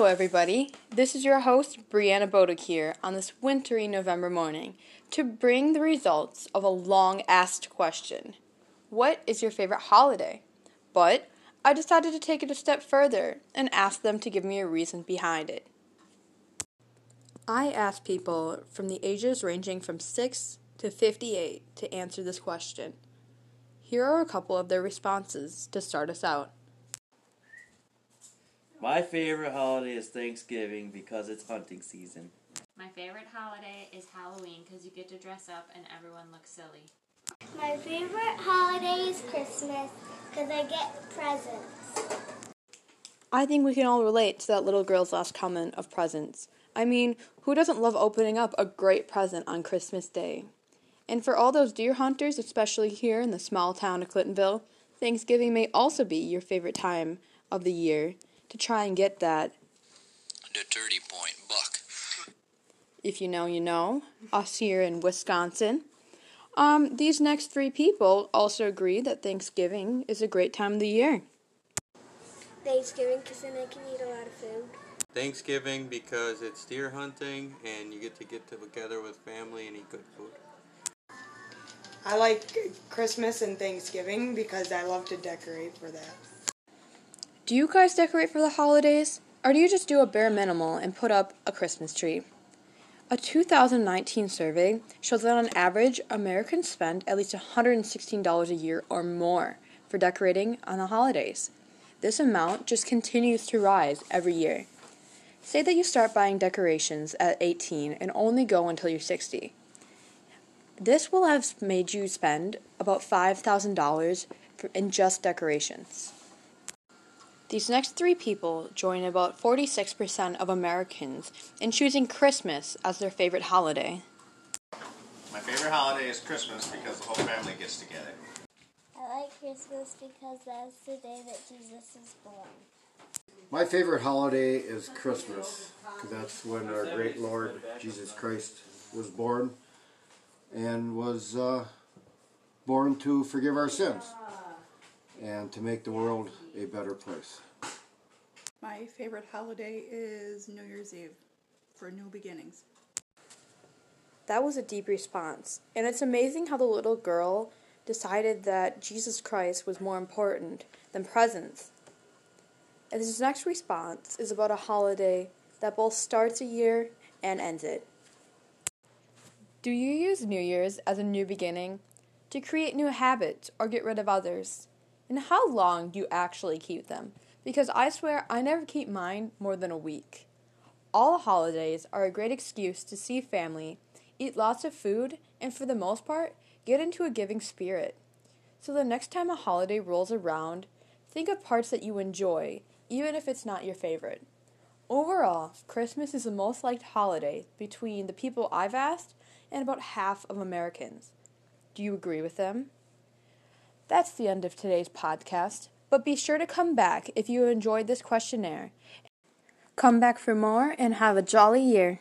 Hello, everybody. This is your host, Brianna Bodek here, on this wintry November morning to bring the results of a long asked question What is your favorite holiday? But I decided to take it a step further and ask them to give me a reason behind it. I asked people from the ages ranging from 6 to 58 to answer this question. Here are a couple of their responses to start us out. My favorite holiday is Thanksgiving because it's hunting season. My favorite holiday is Halloween because you get to dress up and everyone looks silly. My favorite holiday is Christmas because I get presents. I think we can all relate to that little girl's last comment of presents. I mean, who doesn't love opening up a great present on Christmas Day? And for all those deer hunters, especially here in the small town of Clintonville, Thanksgiving may also be your favorite time of the year to try and get that. The 30 point buck. If you know, you know. Us here in Wisconsin. Um, these next three people also agree that Thanksgiving is a great time of the year. Thanksgiving because then I can eat a lot of food. Thanksgiving because it's deer hunting and you get to get together with family and eat good food. I like Christmas and Thanksgiving because I love to decorate for that. Do you guys decorate for the holidays? Or do you just do a bare minimal and put up a Christmas tree? A 2019 survey shows that on average, Americans spend at least $116 a year or more for decorating on the holidays. This amount just continues to rise every year. Say that you start buying decorations at 18 and only go until you're 60. This will have made you spend about $5,000 in just decorations. These next three people join about 46% of Americans in choosing Christmas as their favorite holiday. My favorite holiday is Christmas because the whole family gets together. I like Christmas because that's the day that Jesus is born. My favorite holiday is Christmas because that's when our great Lord Jesus Christ was born and was uh, born to forgive our sins and to make the world a better place. My favorite holiday is New Year's Eve for new beginnings. That was a deep response, and it's amazing how the little girl decided that Jesus Christ was more important than presents. And this next response is about a holiday that both starts a year and ends it. Do you use New Year's as a new beginning to create new habits or get rid of others? And how long do you actually keep them? Because I swear I never keep mine more than a week. All holidays are a great excuse to see family, eat lots of food, and for the most part, get into a giving spirit. So the next time a holiday rolls around, think of parts that you enjoy, even if it's not your favorite. Overall, Christmas is the most liked holiday between the people I've asked and about half of Americans. Do you agree with them? That's the end of today's podcast, but be sure to come back if you enjoyed this questionnaire. Come back for more and have a jolly year.